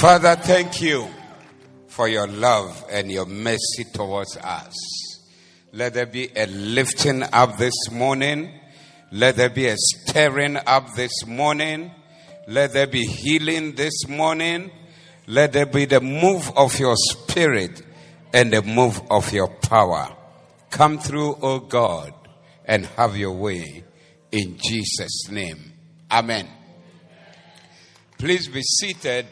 Father, thank you for your love and your mercy towards us. Let there be a lifting up this morning. Let there be a stirring up this morning. Let there be healing this morning. Let there be the move of your spirit and the move of your power. Come through, O God, and have your way in Jesus' name. Amen. Please be seated.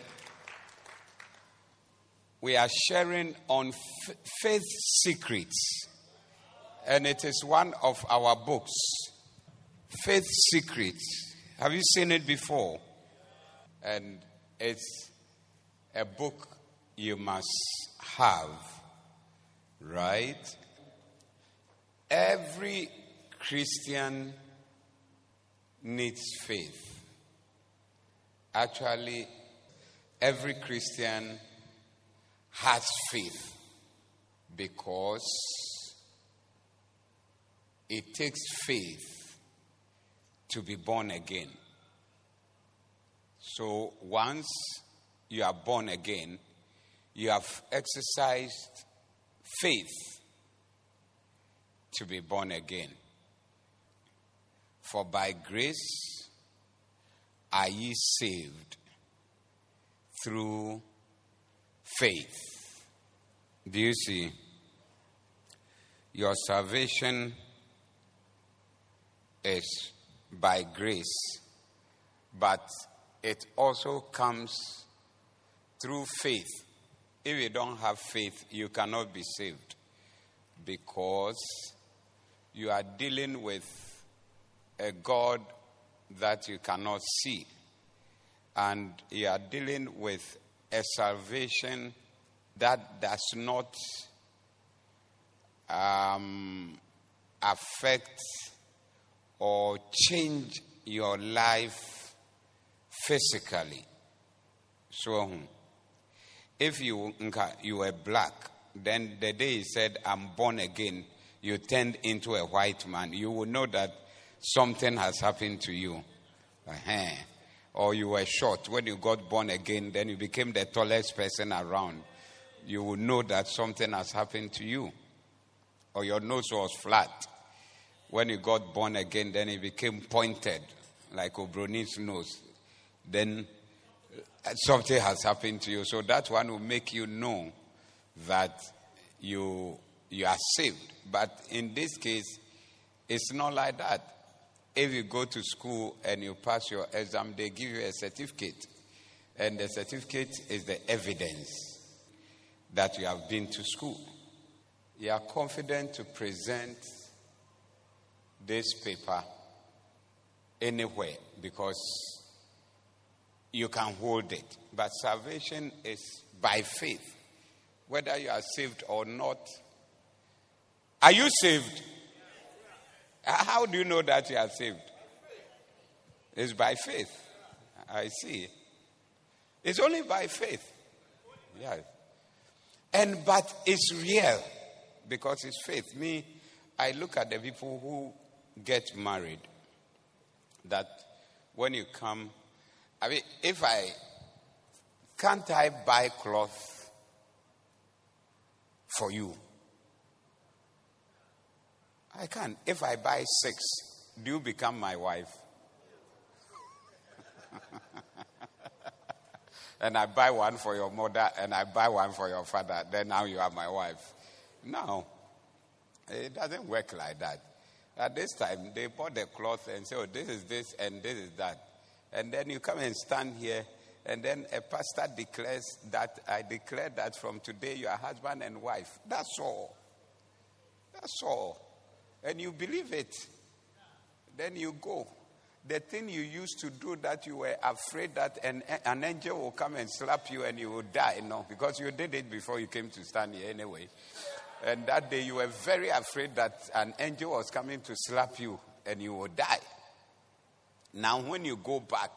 We are sharing on f- faith secrets, and it is one of our books. Faith Secrets. Have you seen it before? And it's a book you must have, right? Every Christian needs faith. Actually, every Christian has faith because it takes faith to be born again. So once you are born again, you have exercised faith to be born again. For by grace are ye saved through faith. Do you see? Your salvation is by grace, but it also comes through faith. If you don't have faith, you cannot be saved because you are dealing with a God that you cannot see, and you are dealing with a salvation that does not um, affect or change your life physically. So, if you you were black, then the day he said, "I'm born again," you turned into a white man. You will know that something has happened to you. Uh-huh. Or you were short. When you got born again, then you became the tallest person around. You will know that something has happened to you. Or your nose was flat. When you got born again, then it became pointed, like Obroni's nose. Then uh, something has happened to you. So that one will make you know that you, you are saved. But in this case, it's not like that. If you go to school and you pass your exam, they give you a certificate. And the certificate is the evidence that you have been to school. You are confident to present this paper anywhere because you can hold it. But salvation is by faith. Whether you are saved or not. Are you saved? How do you know that you are saved? It's by faith. I see. It's only by faith. Yeah. And but it's real because it's faith. Me, I look at the people who get married that when you come, I mean, if I can't I buy cloth for you? I can't. If I buy six, do you become my wife? and I buy one for your mother and I buy one for your father, then now you are my wife. No, it doesn't work like that. At this time, they bought the cloth and say, oh, this is this and this is that. And then you come and stand here, and then a pastor declares that I declare that from today you are husband and wife. That's all. That's all. And you believe it. Then you go. The thing you used to do that you were afraid that an, an angel will come and slap you and you will die. No, because you did it before you came to stand here anyway. And that day you were very afraid that an angel was coming to slap you and you will die. Now, when you go back,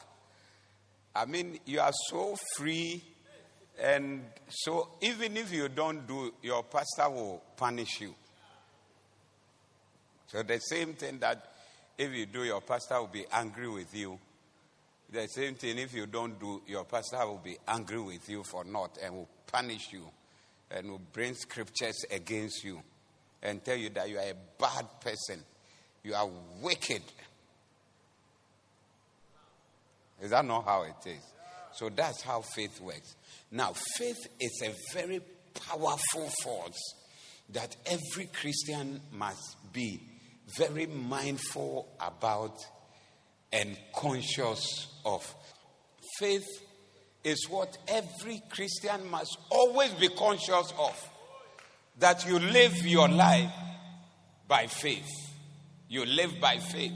I mean, you are so free. And so, even if you don't do, your pastor will punish you. So, the same thing that if you do, your pastor will be angry with you. The same thing, if you don't do, your pastor will be angry with you for not and will punish you and will bring scriptures against you and tell you that you are a bad person. You are wicked. Is that not how it is? So that's how faith works. Now, faith is a very powerful force that every Christian must be very mindful about and conscious of. Faith is what every Christian must always be conscious of. That you live your life by faith. You live by faith.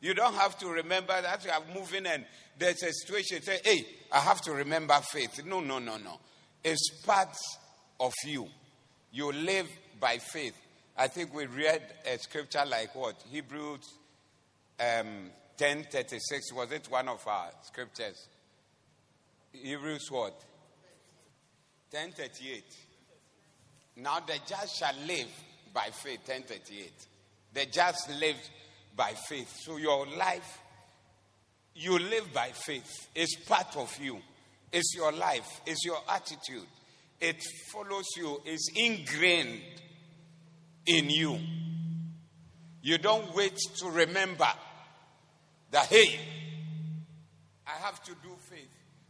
You don't have to remember that you are moving and there's a situation. Say, hey, I have to remember faith. No, no, no, no. It's part of you. You live by faith. I think we read a scripture like what? Hebrews um, 10:36. Was it one of our scriptures? Hebrews what? 10:38. Now the just shall live by faith. 10:38. The just live by faith. So your life, you live by faith. It's part of you. It's your life. It's your attitude. It follows you. It's ingrained in you. You don't wait to remember that, hey, I have to do faith.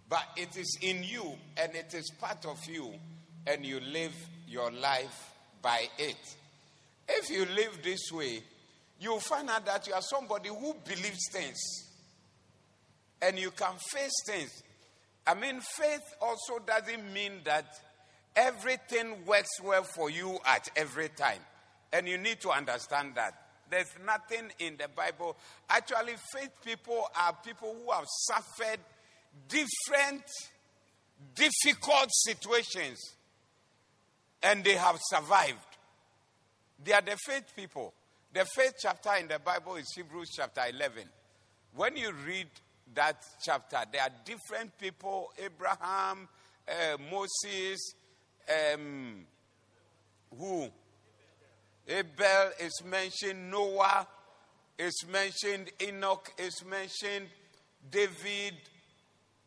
But it is in you and it is part of you, and you live your life by it. If you live this way, you'll find out that you are somebody who believes things and you can face things. I mean, faith also doesn't mean that everything works well for you at every time. And you need to understand that. There's nothing in the Bible. Actually, faith people are people who have suffered different, difficult situations and they have survived. They are the faith people. The faith chapter in the Bible is Hebrews chapter 11. When you read that chapter, there are different people Abraham, uh, Moses, um, who? Abel is mentioned, Noah is mentioned, Enoch is mentioned, David,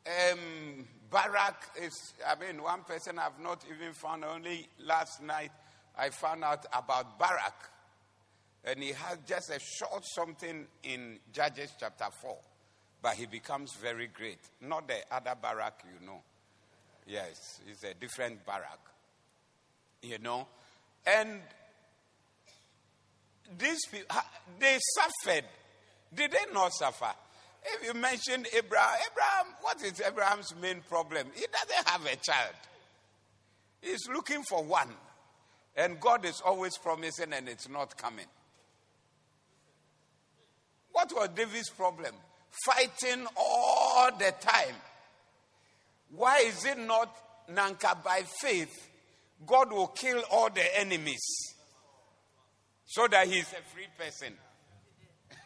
um, Barak is, I mean, one person I've not even found, only last night I found out about Barak. And he has just a short something in Judges chapter 4. But he becomes very great. Not the other Barak, you know. Yes, it's a different Barak. You know? And these people, they suffered. Did they not suffer? If you mentioned Abraham, Abraham, what is Abraham's main problem? He doesn't have a child. He's looking for one. And God is always promising and it's not coming. What was David's problem? Fighting all the time. Why is it not Nanka by faith? God will kill all the enemies so that he's a free person.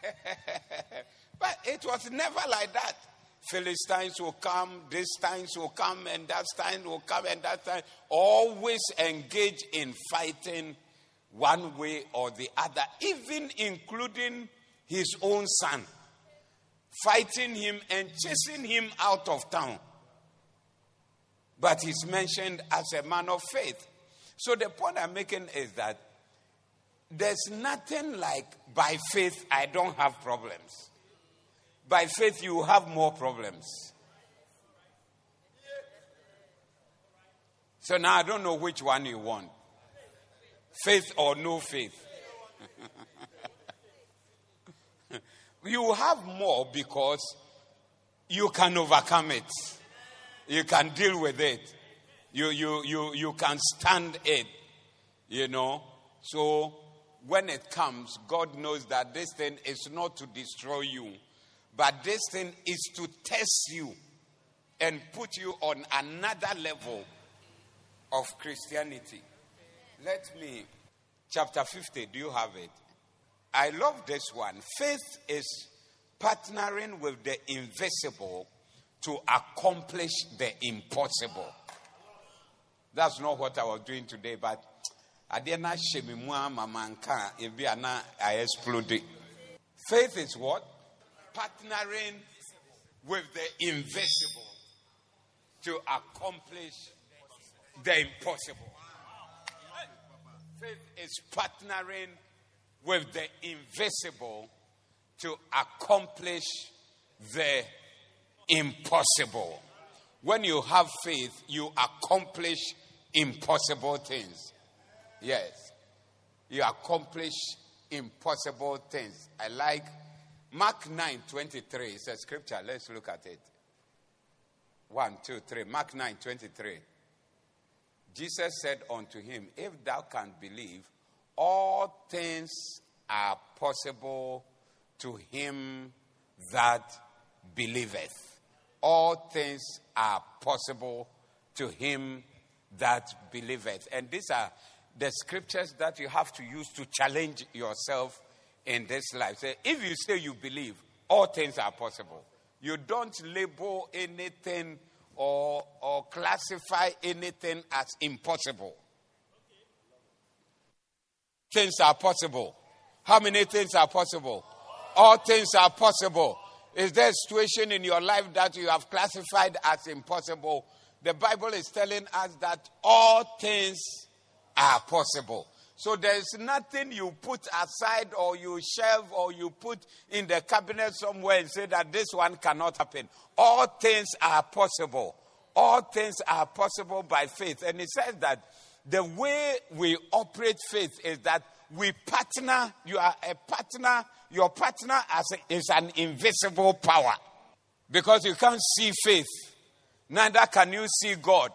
but it was never like that. Philistines will come, this times will come, and that time will come, and that time. Always engage in fighting one way or the other, even including his own son, fighting him and chasing him out of town. But he's mentioned as a man of faith. So the point I'm making is that there's nothing like by faith I don't have problems. By faith you have more problems. So now I don't know which one you want. Faith or no faith. you have more because you can overcome it. You can deal with it. You, you, you, you can stand it. You know? So when it comes, God knows that this thing is not to destroy you, but this thing is to test you and put you on another level of Christianity. Let me, chapter 50, do you have it? I love this one. Faith is partnering with the invisible to accomplish the impossible. That's not what I was doing today, but adeɛ no ahyɛ me mu ama manka ebi a na. Faith is what? Partnering with the invisible to accomplish the impossible. Faith is partnering with the invisible to accomplish the impossible. When you have faith, you accomplish impossible things. Yes. You accomplish impossible things. I like Mark 9 23. It's a scripture. Let's look at it. One, two, three. Mark 9 23. Jesus said unto him, If thou canst believe, all things are possible to him that believeth. All things are possible to him that believeth. And these are the scriptures that you have to use to challenge yourself in this life. So if you say you believe, all things are possible. You don't label anything or, or classify anything as impossible. Things are possible. How many things are possible? All things are possible. Is there a situation in your life that you have classified as impossible? The Bible is telling us that all things are possible. So there's nothing you put aside or you shelve or you put in the cabinet somewhere and say that this one cannot happen. All things are possible. All things are possible by faith. And it says that the way we operate faith is that we partner, you are a partner, your partner is an invisible power. Because you can't see faith, neither can you see God.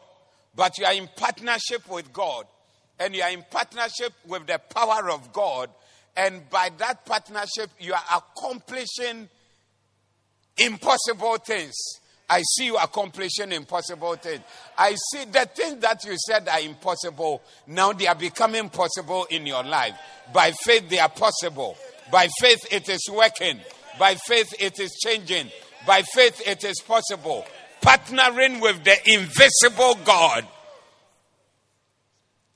But you are in partnership with God and you are in partnership with the power of God, and by that partnership, you are accomplishing impossible things. I see you accomplishing impossible things. I see the things that you said are impossible, now they are becoming possible in your life. By faith, they are possible. By faith, it is working. By faith, it is changing. By faith, it is possible. Partnering with the invisible God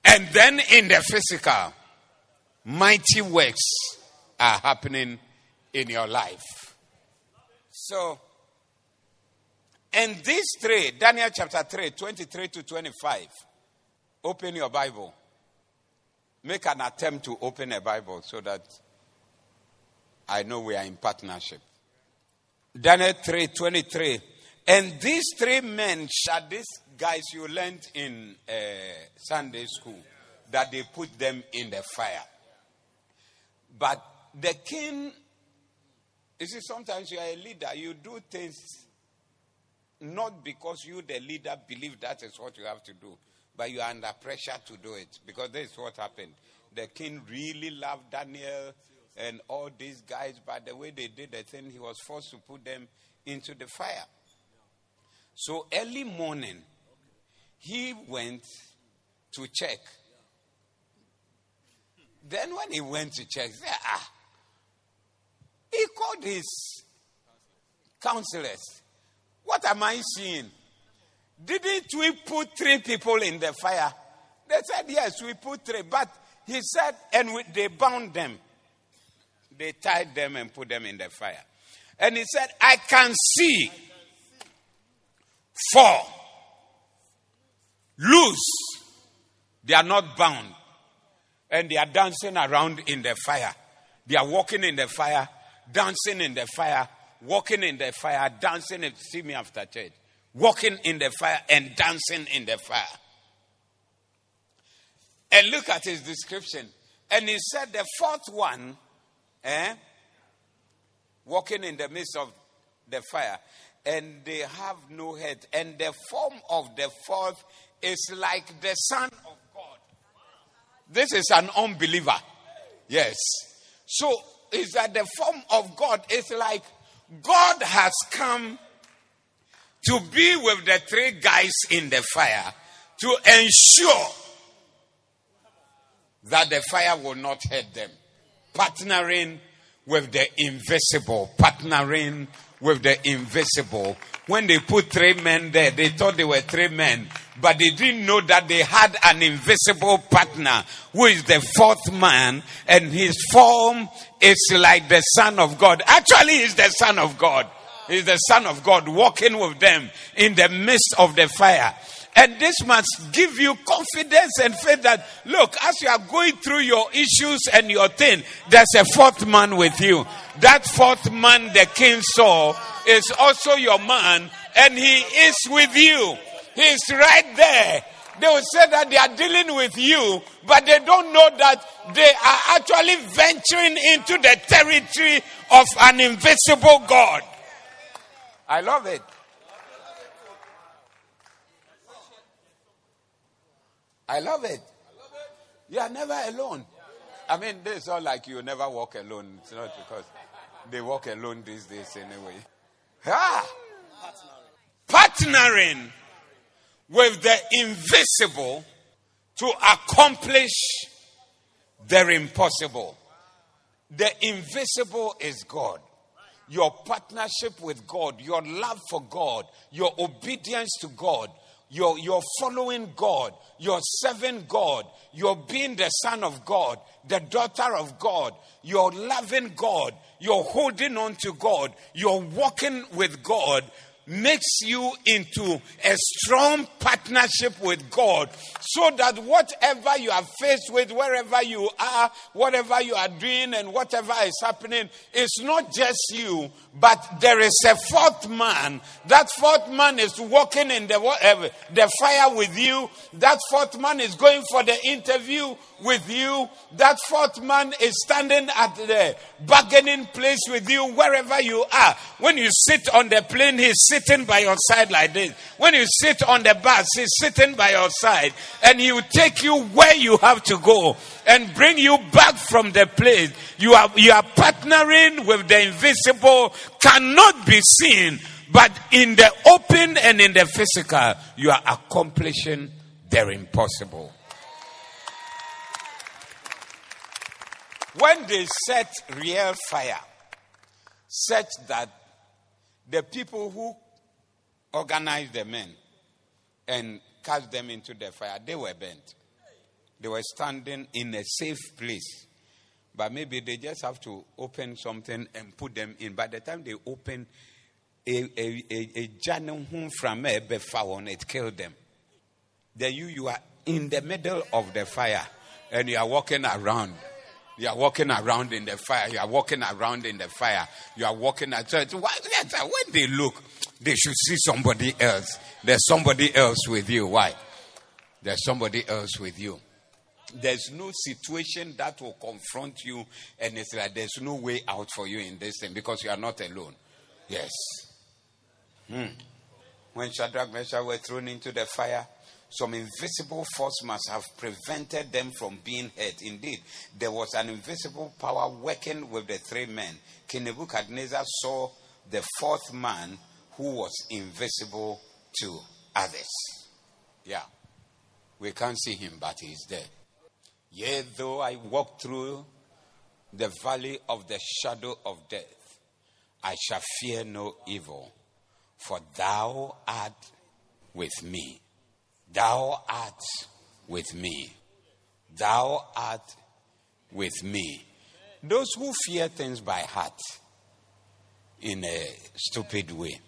and then in the physical, mighty works are happening in your life. So, and these three, Daniel chapter 3, 23 to 25, open your Bible. Make an attempt to open a Bible so that I know we are in partnership. Daniel 3, 23. And these three men shall this guys you learned in uh, Sunday school that they put them in the fire. But the king, you see, sometimes you are a leader, you do things not because you, the leader, believe that is what you have to do, but you are under pressure to do it because this is what happened. The king really loved Daniel and all these guys, but the way they did the thing, he was forced to put them into the fire. So early morning, he went to check. Then when he went to check, he said, ah, he called his counselors. What am I seeing? Didn't we put three people in the fire? They said, yes, we put three. But he said, and we, they bound them. They tied them and put them in the fire. And he said, I can see four loose. They are not bound. And they are dancing around in the fire. They are walking in the fire, dancing in the fire, walking in the fire, dancing. In, see me after church. Walking in the fire and dancing in the fire. And look at his description. And he said the fourth one, eh, walking in the midst of the fire, and they have no head. And the form of the fourth is like the Son of God. This is an unbeliever. Yes. So is that the form of God is like God has come to be with the three guys in the fire to ensure that the fire will not hurt them. Partnering with the invisible, partnering with the invisible. When they put three men there, they thought they were three men, but they didn't know that they had an invisible partner who is the fourth man, and his form is like the Son of God. Actually, he's the Son of God. He's the Son of God walking with them in the midst of the fire. And this must give you confidence and faith that, look, as you are going through your issues and your thing, there's a fourth man with you. That fourth man, the king saw, is also your man, and he is with you. He's right there. They will say that they are dealing with you, but they don't know that they are actually venturing into the territory of an invisible God. I love it. I love it. You are never alone. I mean, is all like you never walk alone. It's not because they walk alone these days anyway. Ah! Partnering with the invisible to accomplish the impossible. The invisible is God. Your partnership with God, your love for God, your obedience to God, you're, you're following God. You're serving God. You're being the son of God, the daughter of God. You're loving God. You're holding on to God. You're walking with God makes you into a strong partnership with God so that whatever you are faced with, wherever you are, whatever you are doing, and whatever is happening, it's not just you, but there is a fourth man. That fourth man is walking in the, uh, the fire with you. That fourth man is going for the interview with you. That fourth man is standing at the bargaining place with you wherever you are. When you sit on the plane, he's sitting by your side like this. When you sit on the bus, he's sitting by your side and he will take you where you have to go and bring you back from the place. You are, you are partnering with the invisible, cannot be seen, but in the open and in the physical, you are accomplishing the impossible. When they set real fire, such that the people who organized the men and cast them into the fire, they were burnt. They were standing in a safe place. But maybe they just have to open something and put them in. By the time they open a a a from a on it killed them. Then you you are in the middle of the fire and you are walking around. You are walking around in the fire. You are walking around in the fire. You are walking at. When they look, they should see somebody else. There's somebody else with you. Why? There's somebody else with you. There's no situation that will confront you, and it's like there's no way out for you in this thing because you are not alone. Yes. Hmm. When Shadrach, Meshach were thrown into the fire, some invisible force must have prevented them from being hurt. Indeed, there was an invisible power working with the three men. King Nebuchadnezzar saw the fourth man who was invisible to others. Yeah. We can't see him, but he's there. Yea, though I walk through the valley of the shadow of death, I shall fear no evil, for thou art with me. Thou art with me. Thou art with me. Those who fear things by heart in a stupid way.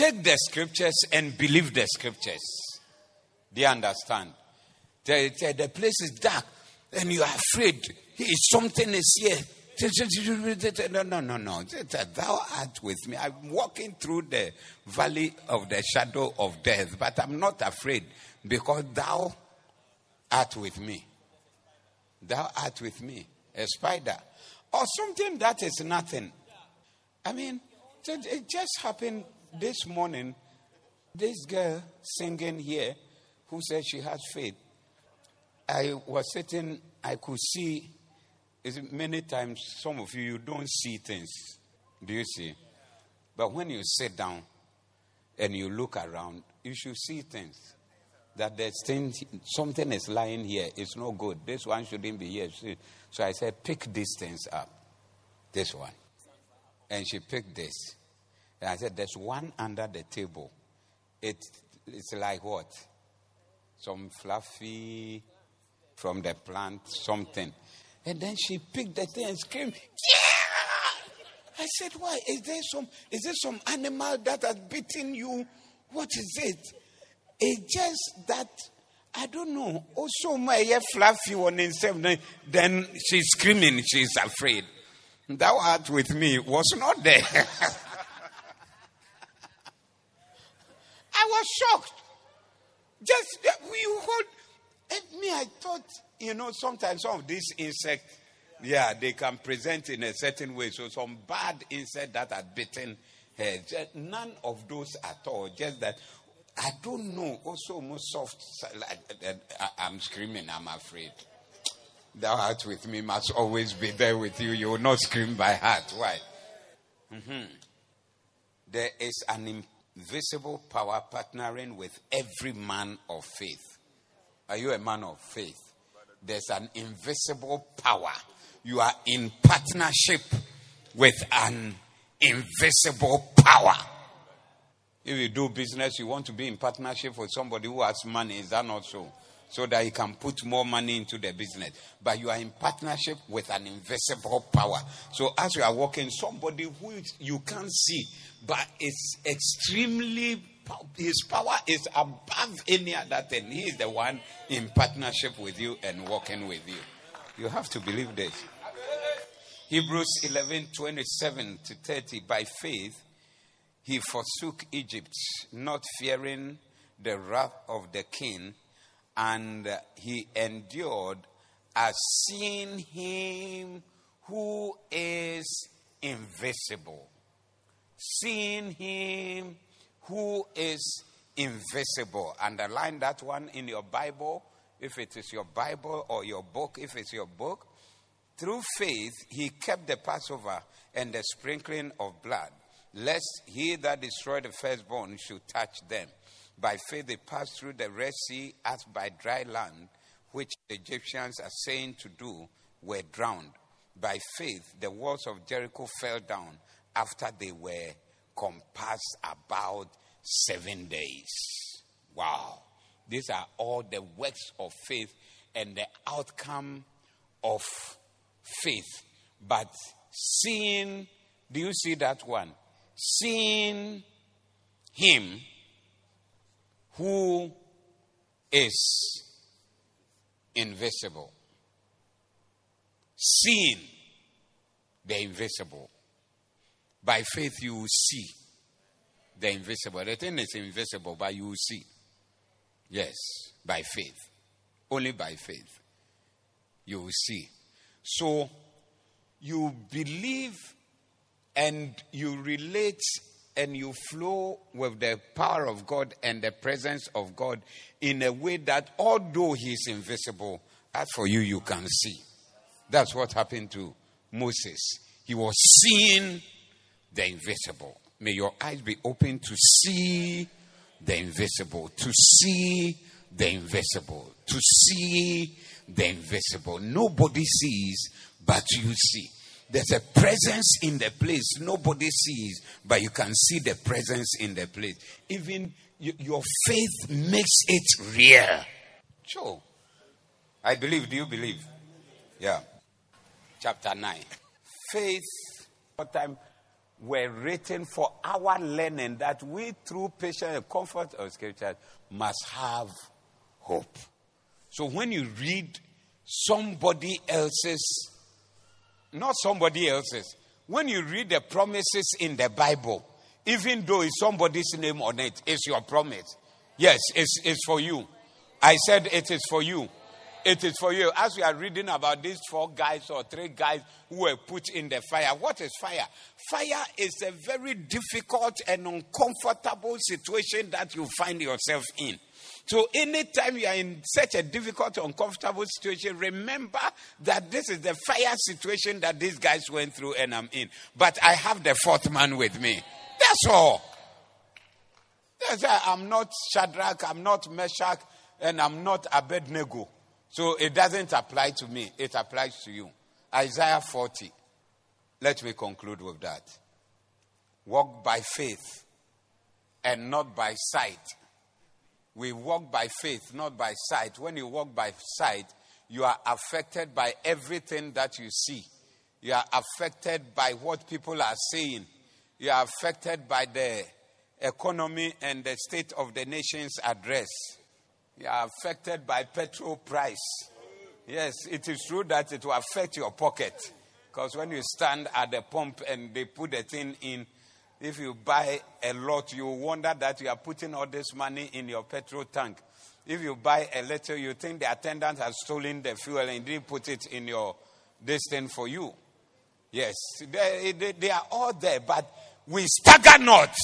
Take the scriptures and believe the scriptures. You understand? The, the, the place is dark and you are afraid. Something is here. No, no, no, no. Thou art with me. I'm walking through the valley of the shadow of death, but I'm not afraid because thou art with me. Thou art with me. A spider. Or something that is nothing. I mean, it just happened this morning. This girl singing here who said she has faith. I was sitting, I could see many times some of you you don't see things. Do you see? But when you sit down and you look around, you should see things. That there's things, something is lying here. It's no good. This one shouldn't be here. So I said, pick these things up. This one. And she picked this. And I said, there's one under the table. It, it's like what? Some fluffy from the plant, something. And then she picked the thing and screamed, Yeah! I said, Why? Is there some is there some animal that has bitten you? What is it? It's just that I don't know. Oh, also, my fluffy one in seven. Then she's screaming. She's afraid. That heart with me was not there. I was shocked. Just eh, we hold. And me, I thought, you know, sometimes some of these insects, yeah, they can present in a certain way. So some bad insect that had bitten her, none of those at all. Just that I don't know. Also, most soft. Like, I'm screaming. I'm afraid. That heart with me must always be there with you. You will not scream by heart. Why? Mm-hmm. There is an invisible power partnering with every man of faith. Are you a man of faith? There's an invisible power. You are in partnership with an invisible power. If you do business, you want to be in partnership with somebody who has money. Is that not so? So that he can put more money into the business. But you are in partnership with an invisible power. So as you are working, somebody who you can't see, but it's extremely, his power is above any other thing. He is the one in partnership with you and working with you. You have to believe this. Hebrews 11 27 to 30. By faith, he forsook Egypt, not fearing the wrath of the king, and he endured as seeing him who is invisible. Seeing him who is invisible. Underline that one in your Bible, if it is your Bible or your book, if it's your book. Through faith, he kept the Passover and the sprinkling of blood lest he that destroyed the firstborn should touch them. By faith they passed through the Red Sea as by dry land, which the Egyptians are saying to do, were drowned. By faith the walls of Jericho fell down after they were compassed about seven days. Wow. These are all the works of faith and the outcome of faith. But seeing, do you see that one? seeing him who is invisible. Seeing the invisible. By faith, you will see the invisible. The thing is invisible, but you will see. Yes, by faith. Only by faith. You will see. So, you believe and you relate and you flow with the power of God and the presence of God in a way that although He is invisible, as for you, you can see. That's what happened to Moses. He was seeing the invisible. May your eyes be open to see the invisible, to see the invisible, to see the invisible. Nobody sees, but you see. There's a presence in the place nobody sees, but you can see the presence in the place. Even your faith makes it real. Sure. I believe. Do you believe? Yeah. Chapter 9. Faith, what time were written for our learning that we, through patience and comfort of scripture, must have hope. So when you read somebody else's not somebody else's. When you read the promises in the Bible, even though it's somebody's name on it, it's your promise. Yes, it's, it's for you. I said it is for you. It is for you. As we are reading about these four guys or three guys who were put in the fire, what is fire? Fire is a very difficult and uncomfortable situation that you find yourself in. So, anytime you are in such a difficult, uncomfortable situation, remember that this is the fire situation that these guys went through and I'm in. But I have the fourth man with me. That's all. That's why I'm not Shadrach, I'm not Meshach, and I'm not Abednego. So it doesn't apply to me, it applies to you. Isaiah 40. Let me conclude with that. Walk by faith and not by sight. We walk by faith, not by sight. When you walk by sight, you are affected by everything that you see. You are affected by what people are saying. You are affected by the economy and the state of the nation's address. You are affected by petrol price. Yes, it is true that it will affect your pocket. Because when you stand at the pump and they put the thing in, if you buy a lot, you wonder that you are putting all this money in your petrol tank. If you buy a little, you think the attendant has stolen the fuel and didn't put it in your this thing for you. Yes, they, they, they are all there, but we stagger not.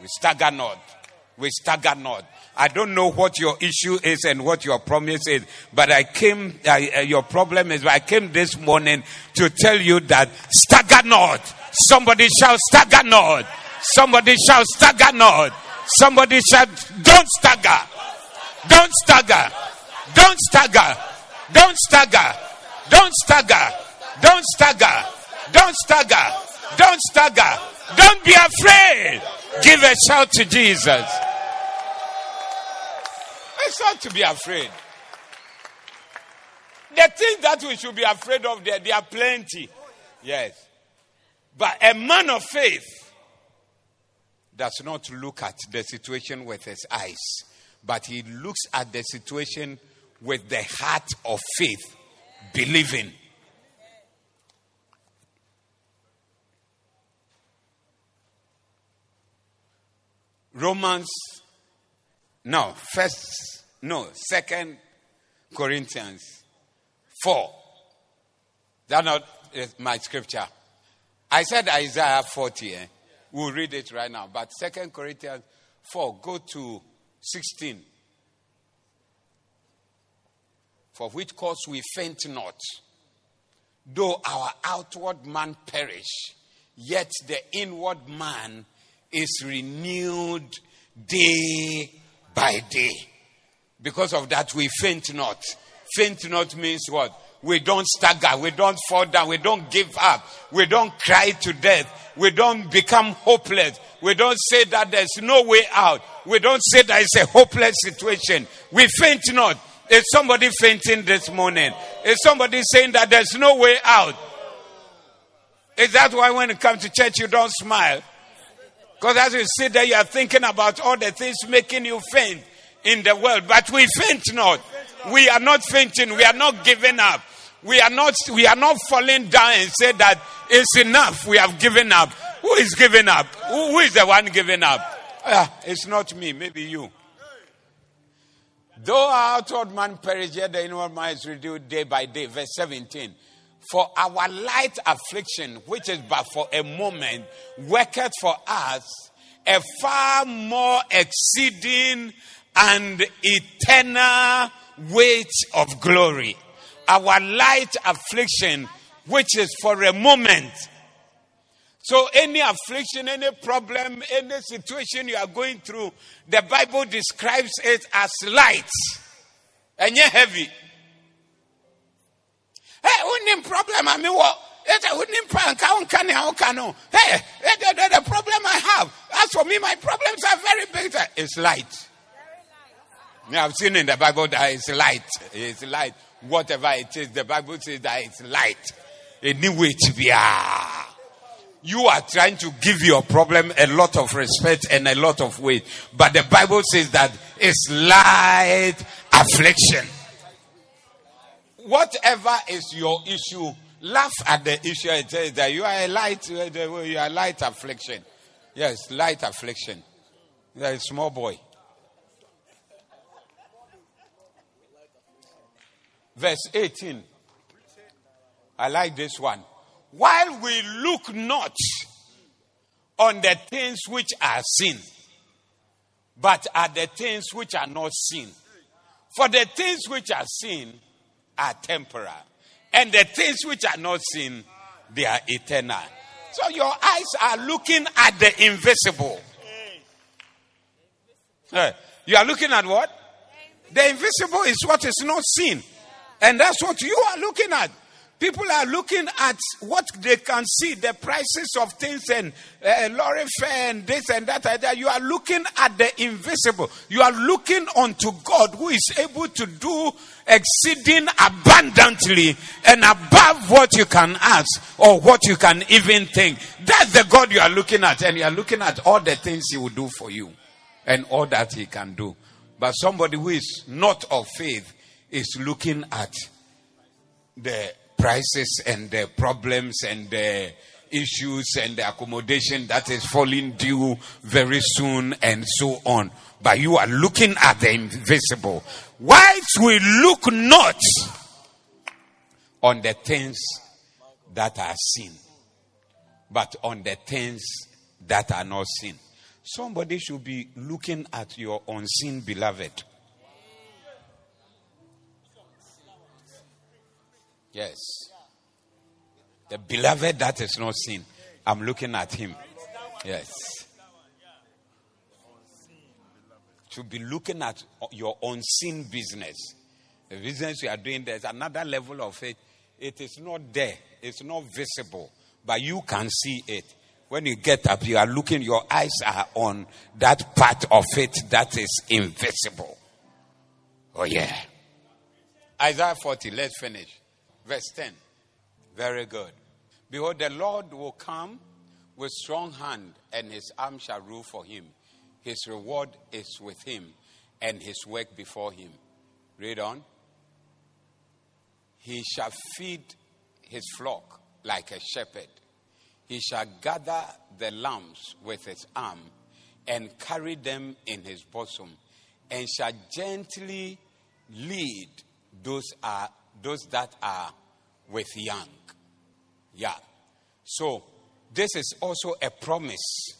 We stagger not. We stagger not. I don't know what your issue is and what your promise is, but I came, uh, your problem is, I came this morning to tell you that stagger not. Somebody shall stagger not. Somebody shall stagger not. Somebody shall, don't stagger. Don't stagger. Don't stagger. Don't stagger. Don't stagger. Don't stagger. Don't stagger. Don't stagger. Be afraid. Give a shout to Jesus. It's not to be afraid. The things that we should be afraid of, there, there are plenty. Yes. But a man of faith does not look at the situation with his eyes, but he looks at the situation with the heart of faith, believing. Romans, no, first, no, second Corinthians 4. That's not my scripture. I said Isaiah 40. Eh? We'll read it right now. But Second Corinthians 4, go to 16. For which cause we faint not, though our outward man perish, yet the inward man is renewed day by day. Because of that, we faint not. Faint not means what? We don't stagger. We don't fall down. We don't give up. We don't cry to death. We don't become hopeless. We don't say that there's no way out. We don't say that it's a hopeless situation. We faint not. Is somebody fainting this morning? Is somebody saying that there's no way out? Is that why when you come to church you don't smile? Because as you sit there, you are thinking about all the things making you faint in the world. But we faint not. We are not fainting. We are not giving up. We are not, we are not falling down and say that it's enough. We have given up. Who is giving up? who, is the one giving up? Ah, it's not me. Maybe you. Though our outward man perish, yet the inward man is renewed day by day. Verse 17. For our light affliction, which is but for a moment, worketh for us a far more exceeding and eternal weight of glory. Our light affliction, which is for a moment. So, any affliction, any problem, any situation you are going through, the Bible describes it as light and yet heavy. Hey, wouldn't problem I mean what? wouldn't prank how can how can Hey, the, the, the problem I have. As for me, my problems are very big. It's light. Yeah, I've seen in the Bible that it's light. It's light. Whatever it is, the Bible says that it's light. To be ah. You are trying to give your problem a lot of respect and a lot of weight. But the Bible says that it's light affliction whatever is your issue, laugh at the issue and say that you are a light, uh, you are light affliction. Yes, light affliction. You are a small boy. Verse 18. I like this one. While we look not on the things which are seen, but at the things which are not seen. For the things which are seen are temporal, and the things which are not seen, they are eternal. So your eyes are looking at the invisible. Eh, you are looking at what? The invisible is what is not seen. And that's what you are looking at. People are looking at what they can see, the prices of things and uh, lorry fare and this and that, and that. You are looking at the invisible. You are looking unto God who is able to do exceeding abundantly and above what you can ask or what you can even think. That's the God you are looking at, and you are looking at all the things He will do for you and all that He can do. But somebody who is not of faith is looking at the prices and the problems and the issues and the accommodation that is falling due very soon and so on. But you are looking at the invisible. Whilst we look not on the things that are seen, but on the things that are not seen. Somebody should be looking at your unseen beloved. Yes. The beloved that is not seen. I'm looking at him. Yes. To be looking at your unseen business. The business you are doing, there's another level of it. It is not there, it's not visible, but you can see it. When you get up, you are looking, your eyes are on that part of it that is invisible. Oh, yeah. Isaiah 40, let's finish. Verse 10. Very good. Behold, the Lord will come with strong hand, and his arm shall rule for him. His reward is with him, and his work before him. Read on. He shall feed his flock like a shepherd. He shall gather the lambs with his arm and carry them in his bosom, and shall gently lead those are those that are with young. Yeah. So, this is also a promise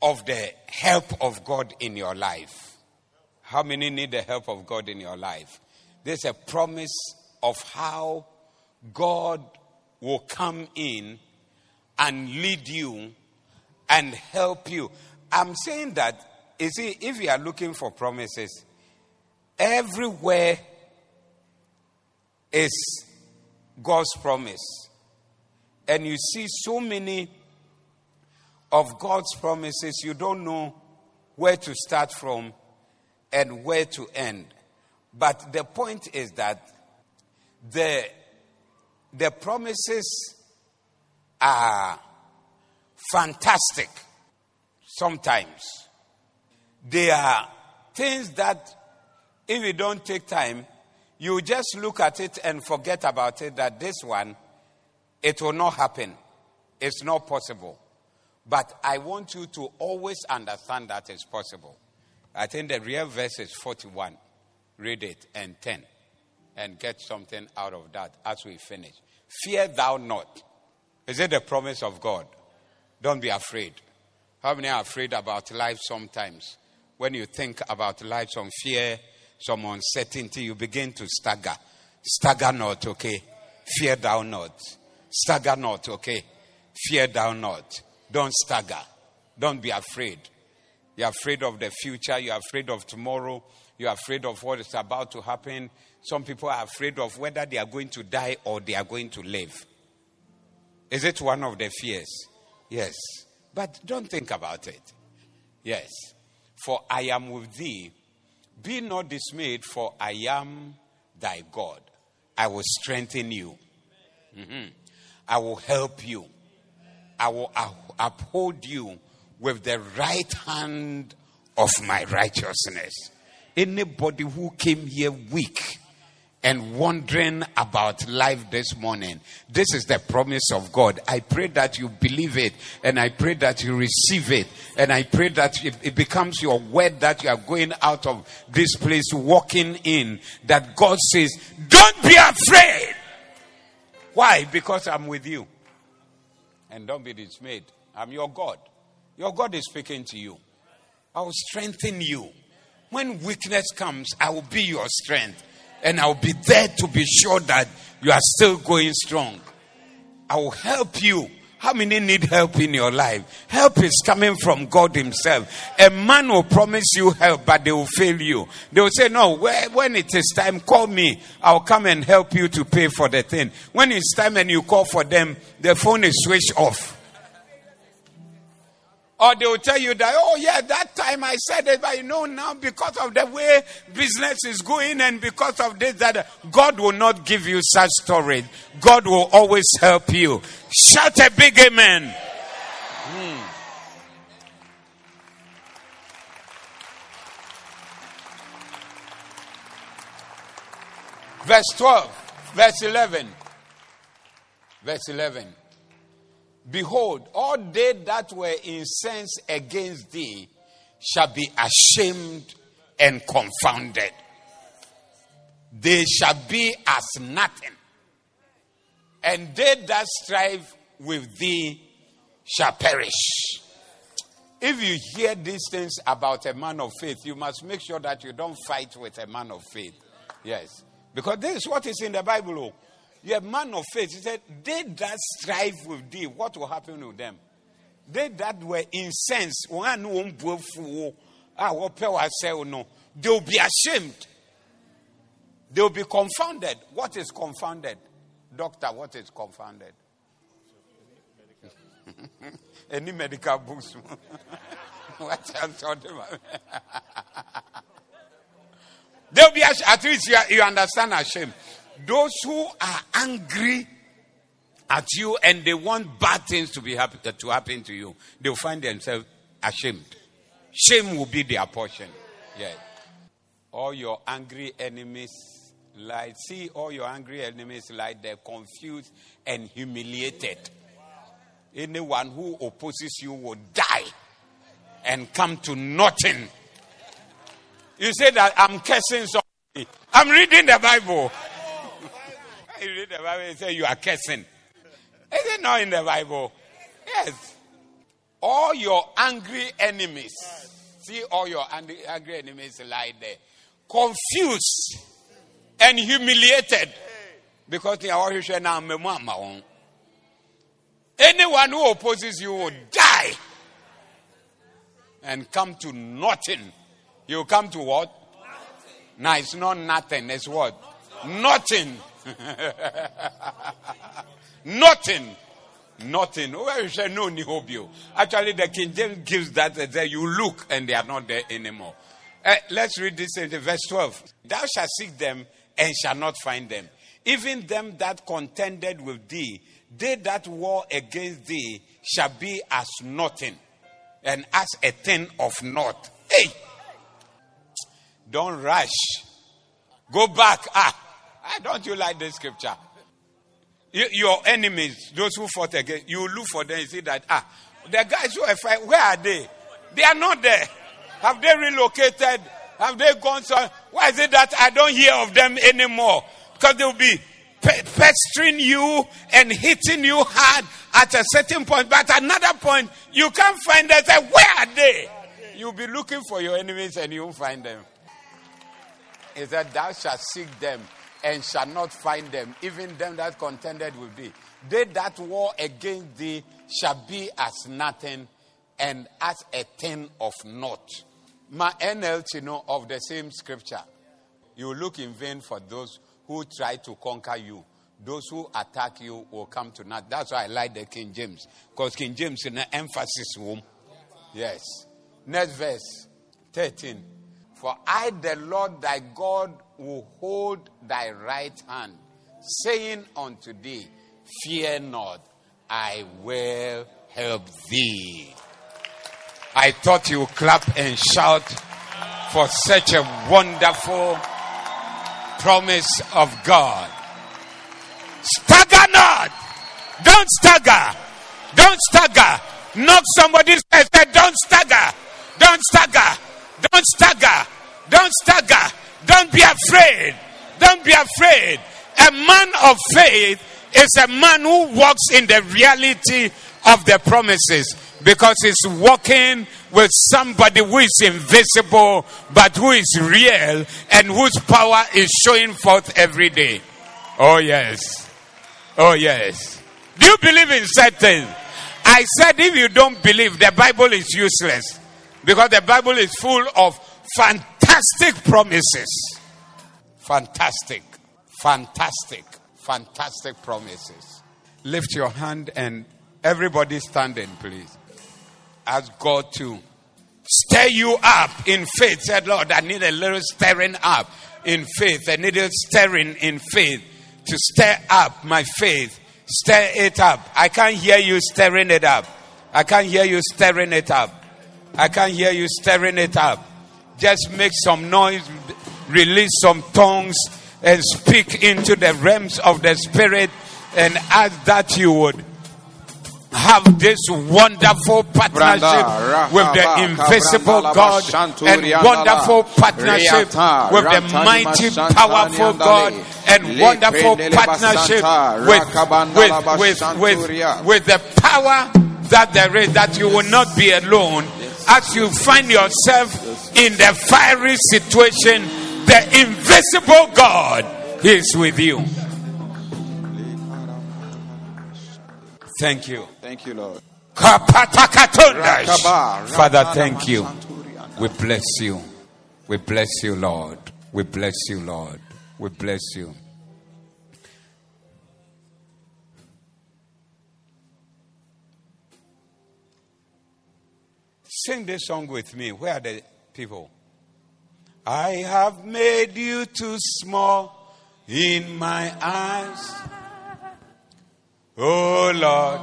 of the help of God in your life. How many need the help of God in your life? There's a promise of how God will come in and lead you and help you. I'm saying that, you see, if you are looking for promises, everywhere is God's promise. And you see so many of God's promises, you don't know where to start from and where to end. But the point is that the, the promises are fantastic sometimes. They are things that, if you don't take time, you just look at it and forget about it that this one, it will not happen. It's not possible. But I want you to always understand that it's possible. I think the real verse is 41. Read it and 10 and get something out of that as we finish. Fear thou not. Is it the promise of God? Don't be afraid. How many are afraid about life sometimes? When you think about life, some fear, some uncertainty, you begin to stagger. Stagger not, okay? Fear thou not. Stagger not, okay? Fear thou not. Don't stagger. Don't be afraid. You're afraid of the future. You're afraid of tomorrow. You're afraid of what is about to happen. Some people are afraid of whether they are going to die or they are going to live. Is it one of the fears? Yes. But don't think about it. Yes. For I am with thee be not dismayed, for I am thy God. I will strengthen you. Mm-hmm. I will help you. I will uphold you with the right hand of my righteousness. Anybody who came here weak, and wondering about life this morning. This is the promise of God. I pray that you believe it and I pray that you receive it and I pray that it, becomes your word that you are going out of this place walking in that God says, don't be afraid. Why? Because I'm with you. And don't be dismayed. I'm your God. Your God is speaking to you. I will strengthen you. When weakness comes, I will be your strength and I'll be there to be sure that you are still going strong. I will help you How many need help in your life? Help is coming from God Himself. A man will promise you help, but they will fail you. They will say, No, when it is time, call me. I'll come and help you to pay for the thing. When it's time and you call for them, the phone is switched off. Or they will tell you that, oh, yeah, that time I said it, but you know now because of the way business is going and because of this, that God will not give you such storage. God will always help you. Shout a big amen. Hmm. Verse 12, verse 11. Verse 11. Behold, all they that were incensed against thee shall be ashamed and confounded. They shall be as nothing. And they that strive with thee shall perish. If you hear these things about a man of faith, you must make sure that you don't fight with a man of faith. Yes. Because this is what is in the Bible. Oh. You're a man of faith. He said, They that strive with thee, what will happen with them? They that were incensed, they will be ashamed. They will be confounded. What is confounded? Doctor, what is confounded? Any medical books? what I'm talking about? They'll be ashamed. At least you, you understand ashamed. Those who are angry at you and they want bad things to be happen, to happen to you, they'll find themselves ashamed. Shame will be their portion. Yes. All your angry enemies lie. See all your angry enemies lie. They're confused and humiliated. Anyone who opposes you will die and come to nothing. You say that I'm cursing somebody. I'm reading the Bible you read the Bible and say you are cursing. Is it not in the Bible? Yes. All your angry enemies, see all your angry, angry enemies lie there, confused and humiliated because they are all now Anyone who opposes you will die and come to nothing. You come to what? Nothing. No, it's not nothing. It's what? Nothing. Nothing. Nothing. Where you say no nihobio. Actually, the King James gives that there you look and they are not there anymore. Uh, let's read this in verse 12. Thou shalt seek them and shall not find them. Even them that contended with thee, they that war against thee shall be as nothing and as a thing of naught. Hey! Don't rush. Go back. Ah, why don't you like this scripture? Your enemies, those who fought against you, look for them and see that, ah, the guys who are fighting, where are they? They are not there. Have they relocated? Have they gone somewhere? Why is it that I don't hear of them anymore? Because they will be pestering you and hitting you hard at a certain point. But at another point, you can't find them. Say, where are they? You'll be looking for your enemies and you won't find them. He said, Thou shalt seek them and shall not find them, even them that contended with thee. They that war against thee shall be as nothing and as a thing of naught. My NLT know of the same scripture. You look in vain for those who try to conquer you. Those who attack you will come to naught. That's why I like the King James. Because King James in an emphasis room. Yes. Next verse 13. For I, the Lord thy God, will hold thy right hand, saying unto thee, Fear not, I will help thee. I thought you would clap and shout for such a wonderful promise of God. Stagger not! Don't stagger! Don't stagger! Knock somebody's head. Don't stagger! Don't stagger! Don't stagger! Don't stagger! Don't be afraid. Don't be afraid. A man of faith is a man who walks in the reality of the promises because he's walking with somebody who is invisible but who is real and whose power is showing forth every day. Oh, yes. Oh, yes. Do you believe in certain? I said, if you don't believe, the Bible is useless because the Bible is full of fantastic promises. Fantastic, fantastic, fantastic promises. Lift your hand and everybody standing, please. Ask God to stir you up in faith. Said, Lord, I need a little stirring up in faith. I need a stirring in faith to stir up my faith. Stir it up. I can't hear you stirring it up. I can't hear you stirring it up. I can't hear you stirring it up. Just make some noise, release some tongues, and speak into the realms of the spirit and ask that you would have this wonderful partnership with the invisible God and wonderful partnership with the mighty, powerful God and wonderful partnership with, with, with, with, with the power that there is, that you will not be alone as you find yourself in the fiery situation, the invisible God is with you. Thank you. Thank you, Lord. Father, thank you. We bless you. We bless you, Lord. We bless you, Lord. We bless you. Sing this song with me. Where are the people? I have made you too small in my eyes. Oh Lord,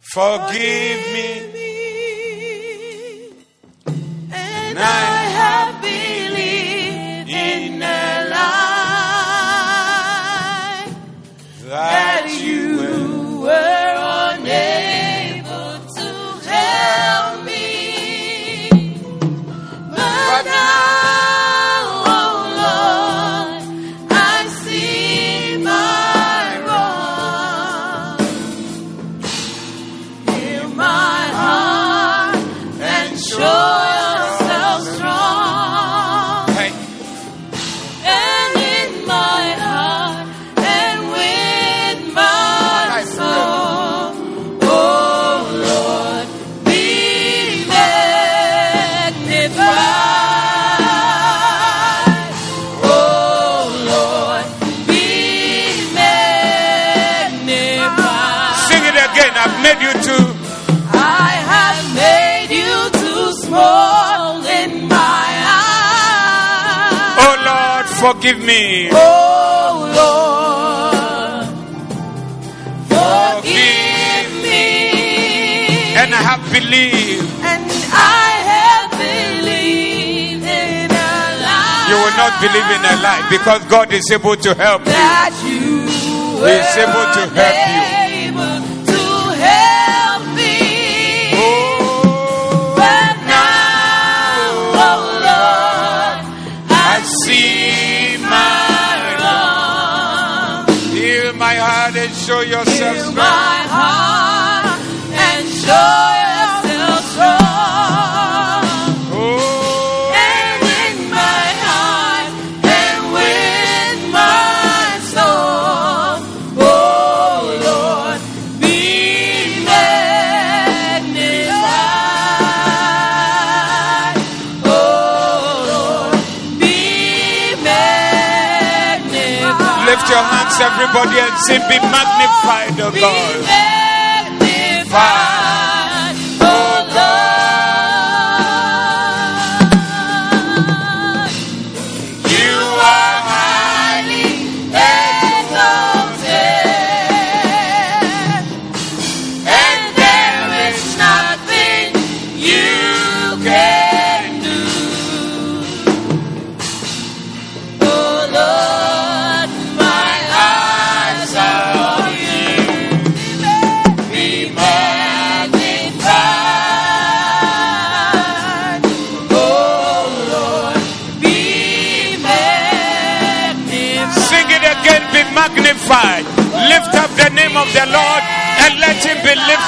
forgive me. Forgive me. Oh Lord, forgive me. And I have believed And I have believed in a lie. you will not believe in a lie because God is able to help you. He is able to help show yourself strong. Everybody, and say, Be magnified, oh Be God. magnified,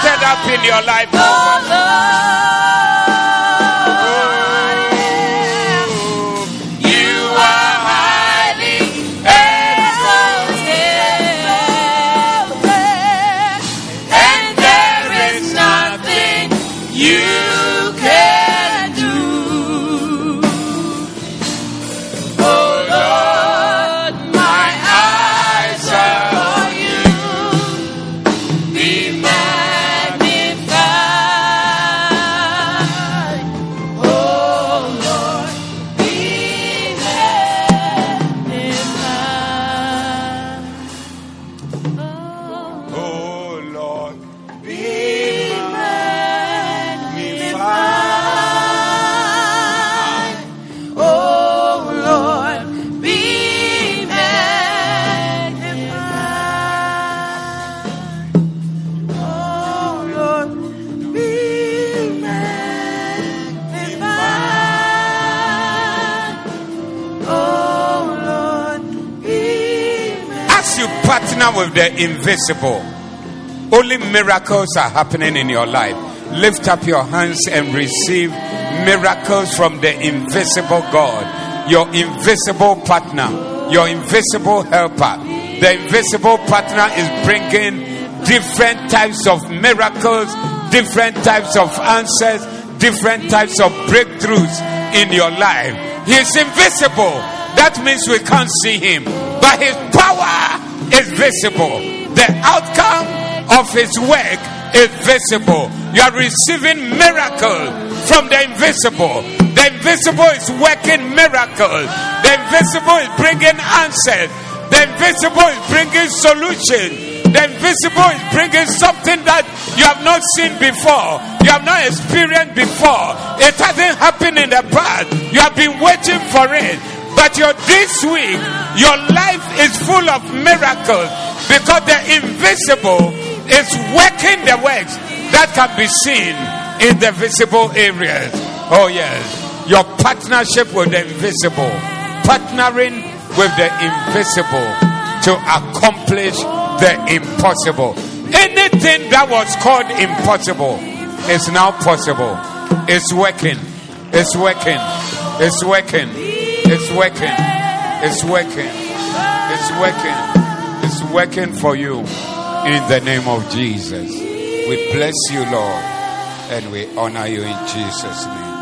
lifted up in your life. Oh invisible. Only miracles are happening in your life. Lift up your hands and receive miracles from the invisible God, your invisible partner, your invisible helper. The invisible partner is bringing different types of miracles, different types of answers, different types of breakthroughs in your life. He is invisible. That means we can't see him, but his power is visible. The outcome of his work is visible. You are receiving miracle from the invisible. The invisible is working miracles. The invisible is bringing answers. The invisible is bringing solutions. The invisible is bringing something that you have not seen before. You have not experienced before. It hasn't happened in the past. You have been waiting for it. But your this week, your life is full of miracles because the invisible is working the works that can be seen in the visible areas. Oh, yes. Your partnership with the invisible, partnering with the invisible to accomplish the impossible. Anything that was called impossible is now possible. It's working. It's working. It's working. It's working. It's working. It's working. It's working for you in the name of Jesus. We bless you, Lord, and we honor you in Jesus' name.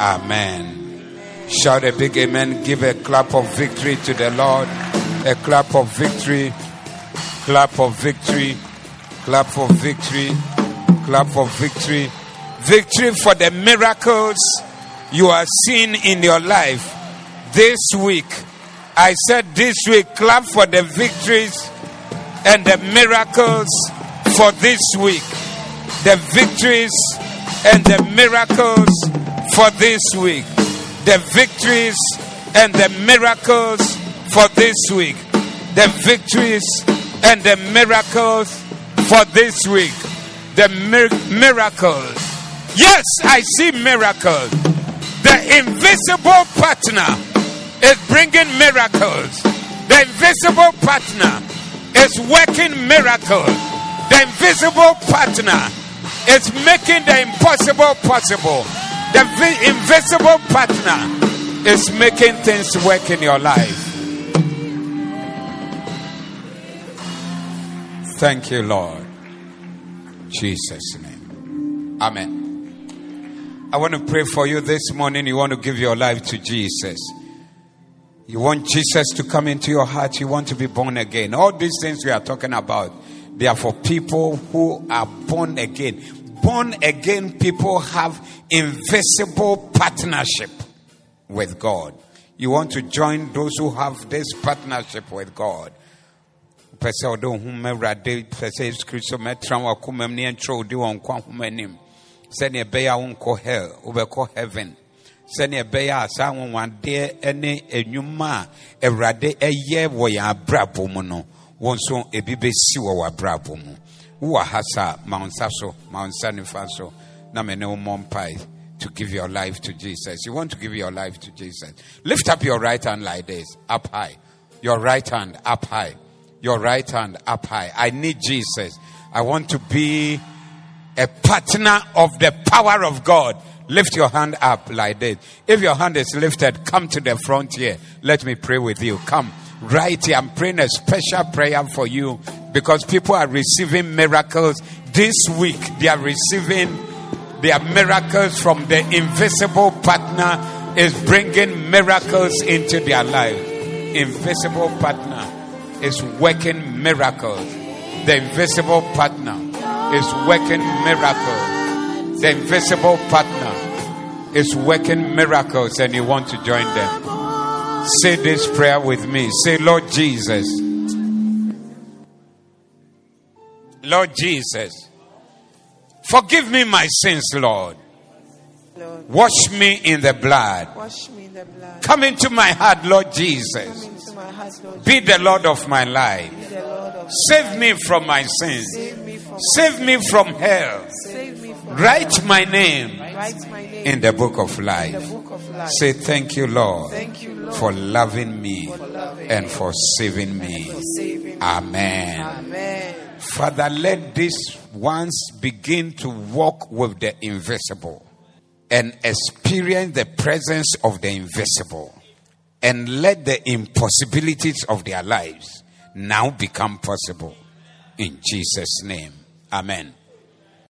Amen. Shout a big amen. Give a clap of victory to the Lord. A clap of victory. Clap of victory. Clap of victory. Clap of victory. Victory for the miracles you are seeing in your life this week. I said this week, clap for the victories and the miracles for this week. The victories and the miracles for this week. The victories and the miracles for this week. The victories and the miracles for this week. The mir- miracles. Yes, I see miracles. The invisible partner is bringing miracles. The invisible partner is working miracles. The invisible partner is making the impossible possible. The vi- invisible partner is making things work in your life. Thank you, Lord. Jesus' name. Amen. I want to pray for you this morning. You want to give your life to Jesus. You want Jesus to come into your heart. You want to be born again. All these things we are talking about, they are for people who are born again. Born again people have invisible partnership with God. You want to join those who have this partnership with God. hell heaven sɛneɛ ɛbɛyɛ a saa anwanwadeɛ ne nnwuma a awurade ɛyɛ wɔ yɛn abrabɔ mu no wo nso ebi bɛsi wɔ w'abrabɔ mu wowɔ ha sa ma wo nsa so ma wo nsa nifa so na me ne wo mmɔ mpae to give your life to Jesus. You want to give your life to Jesus. Lift up your right hand like this, up high. Your right hand up high. Your right hand up high. I need Jesus. I want to be a partner of the power of God. Lift your hand up like this. If your hand is lifted, come to the front here. Let me pray with you. Come right here. I'm praying a special prayer for you because people are receiving miracles this week. They are receiving their miracles from the invisible partner is bringing miracles into their life. Invisible partner is working miracles. The invisible partner is working miracles. The invisible partner is working miracles and you want to join them. Say this prayer with me. Say, Lord Jesus. Lord Jesus. Forgive me my sins, Lord. Lord, Wash me in the blood. wash me in the blood. Come into my heart, Lord Come Jesus. into my heart, Lord. Be the Lord of my life. Be the Lord of Save me from my sins. Save me from Save me from hell. Save me from Write my name Write my name in the book of life. book of life. Say thank you, Lord. Thank you, Lord. for loving me and for saving me. Saving. Amen. Amen. Father, let these ones begin to walk with the invisible and experience the presence of the invisible. And let the impossibilities of their lives now become possible. In Jesus' name. Amen.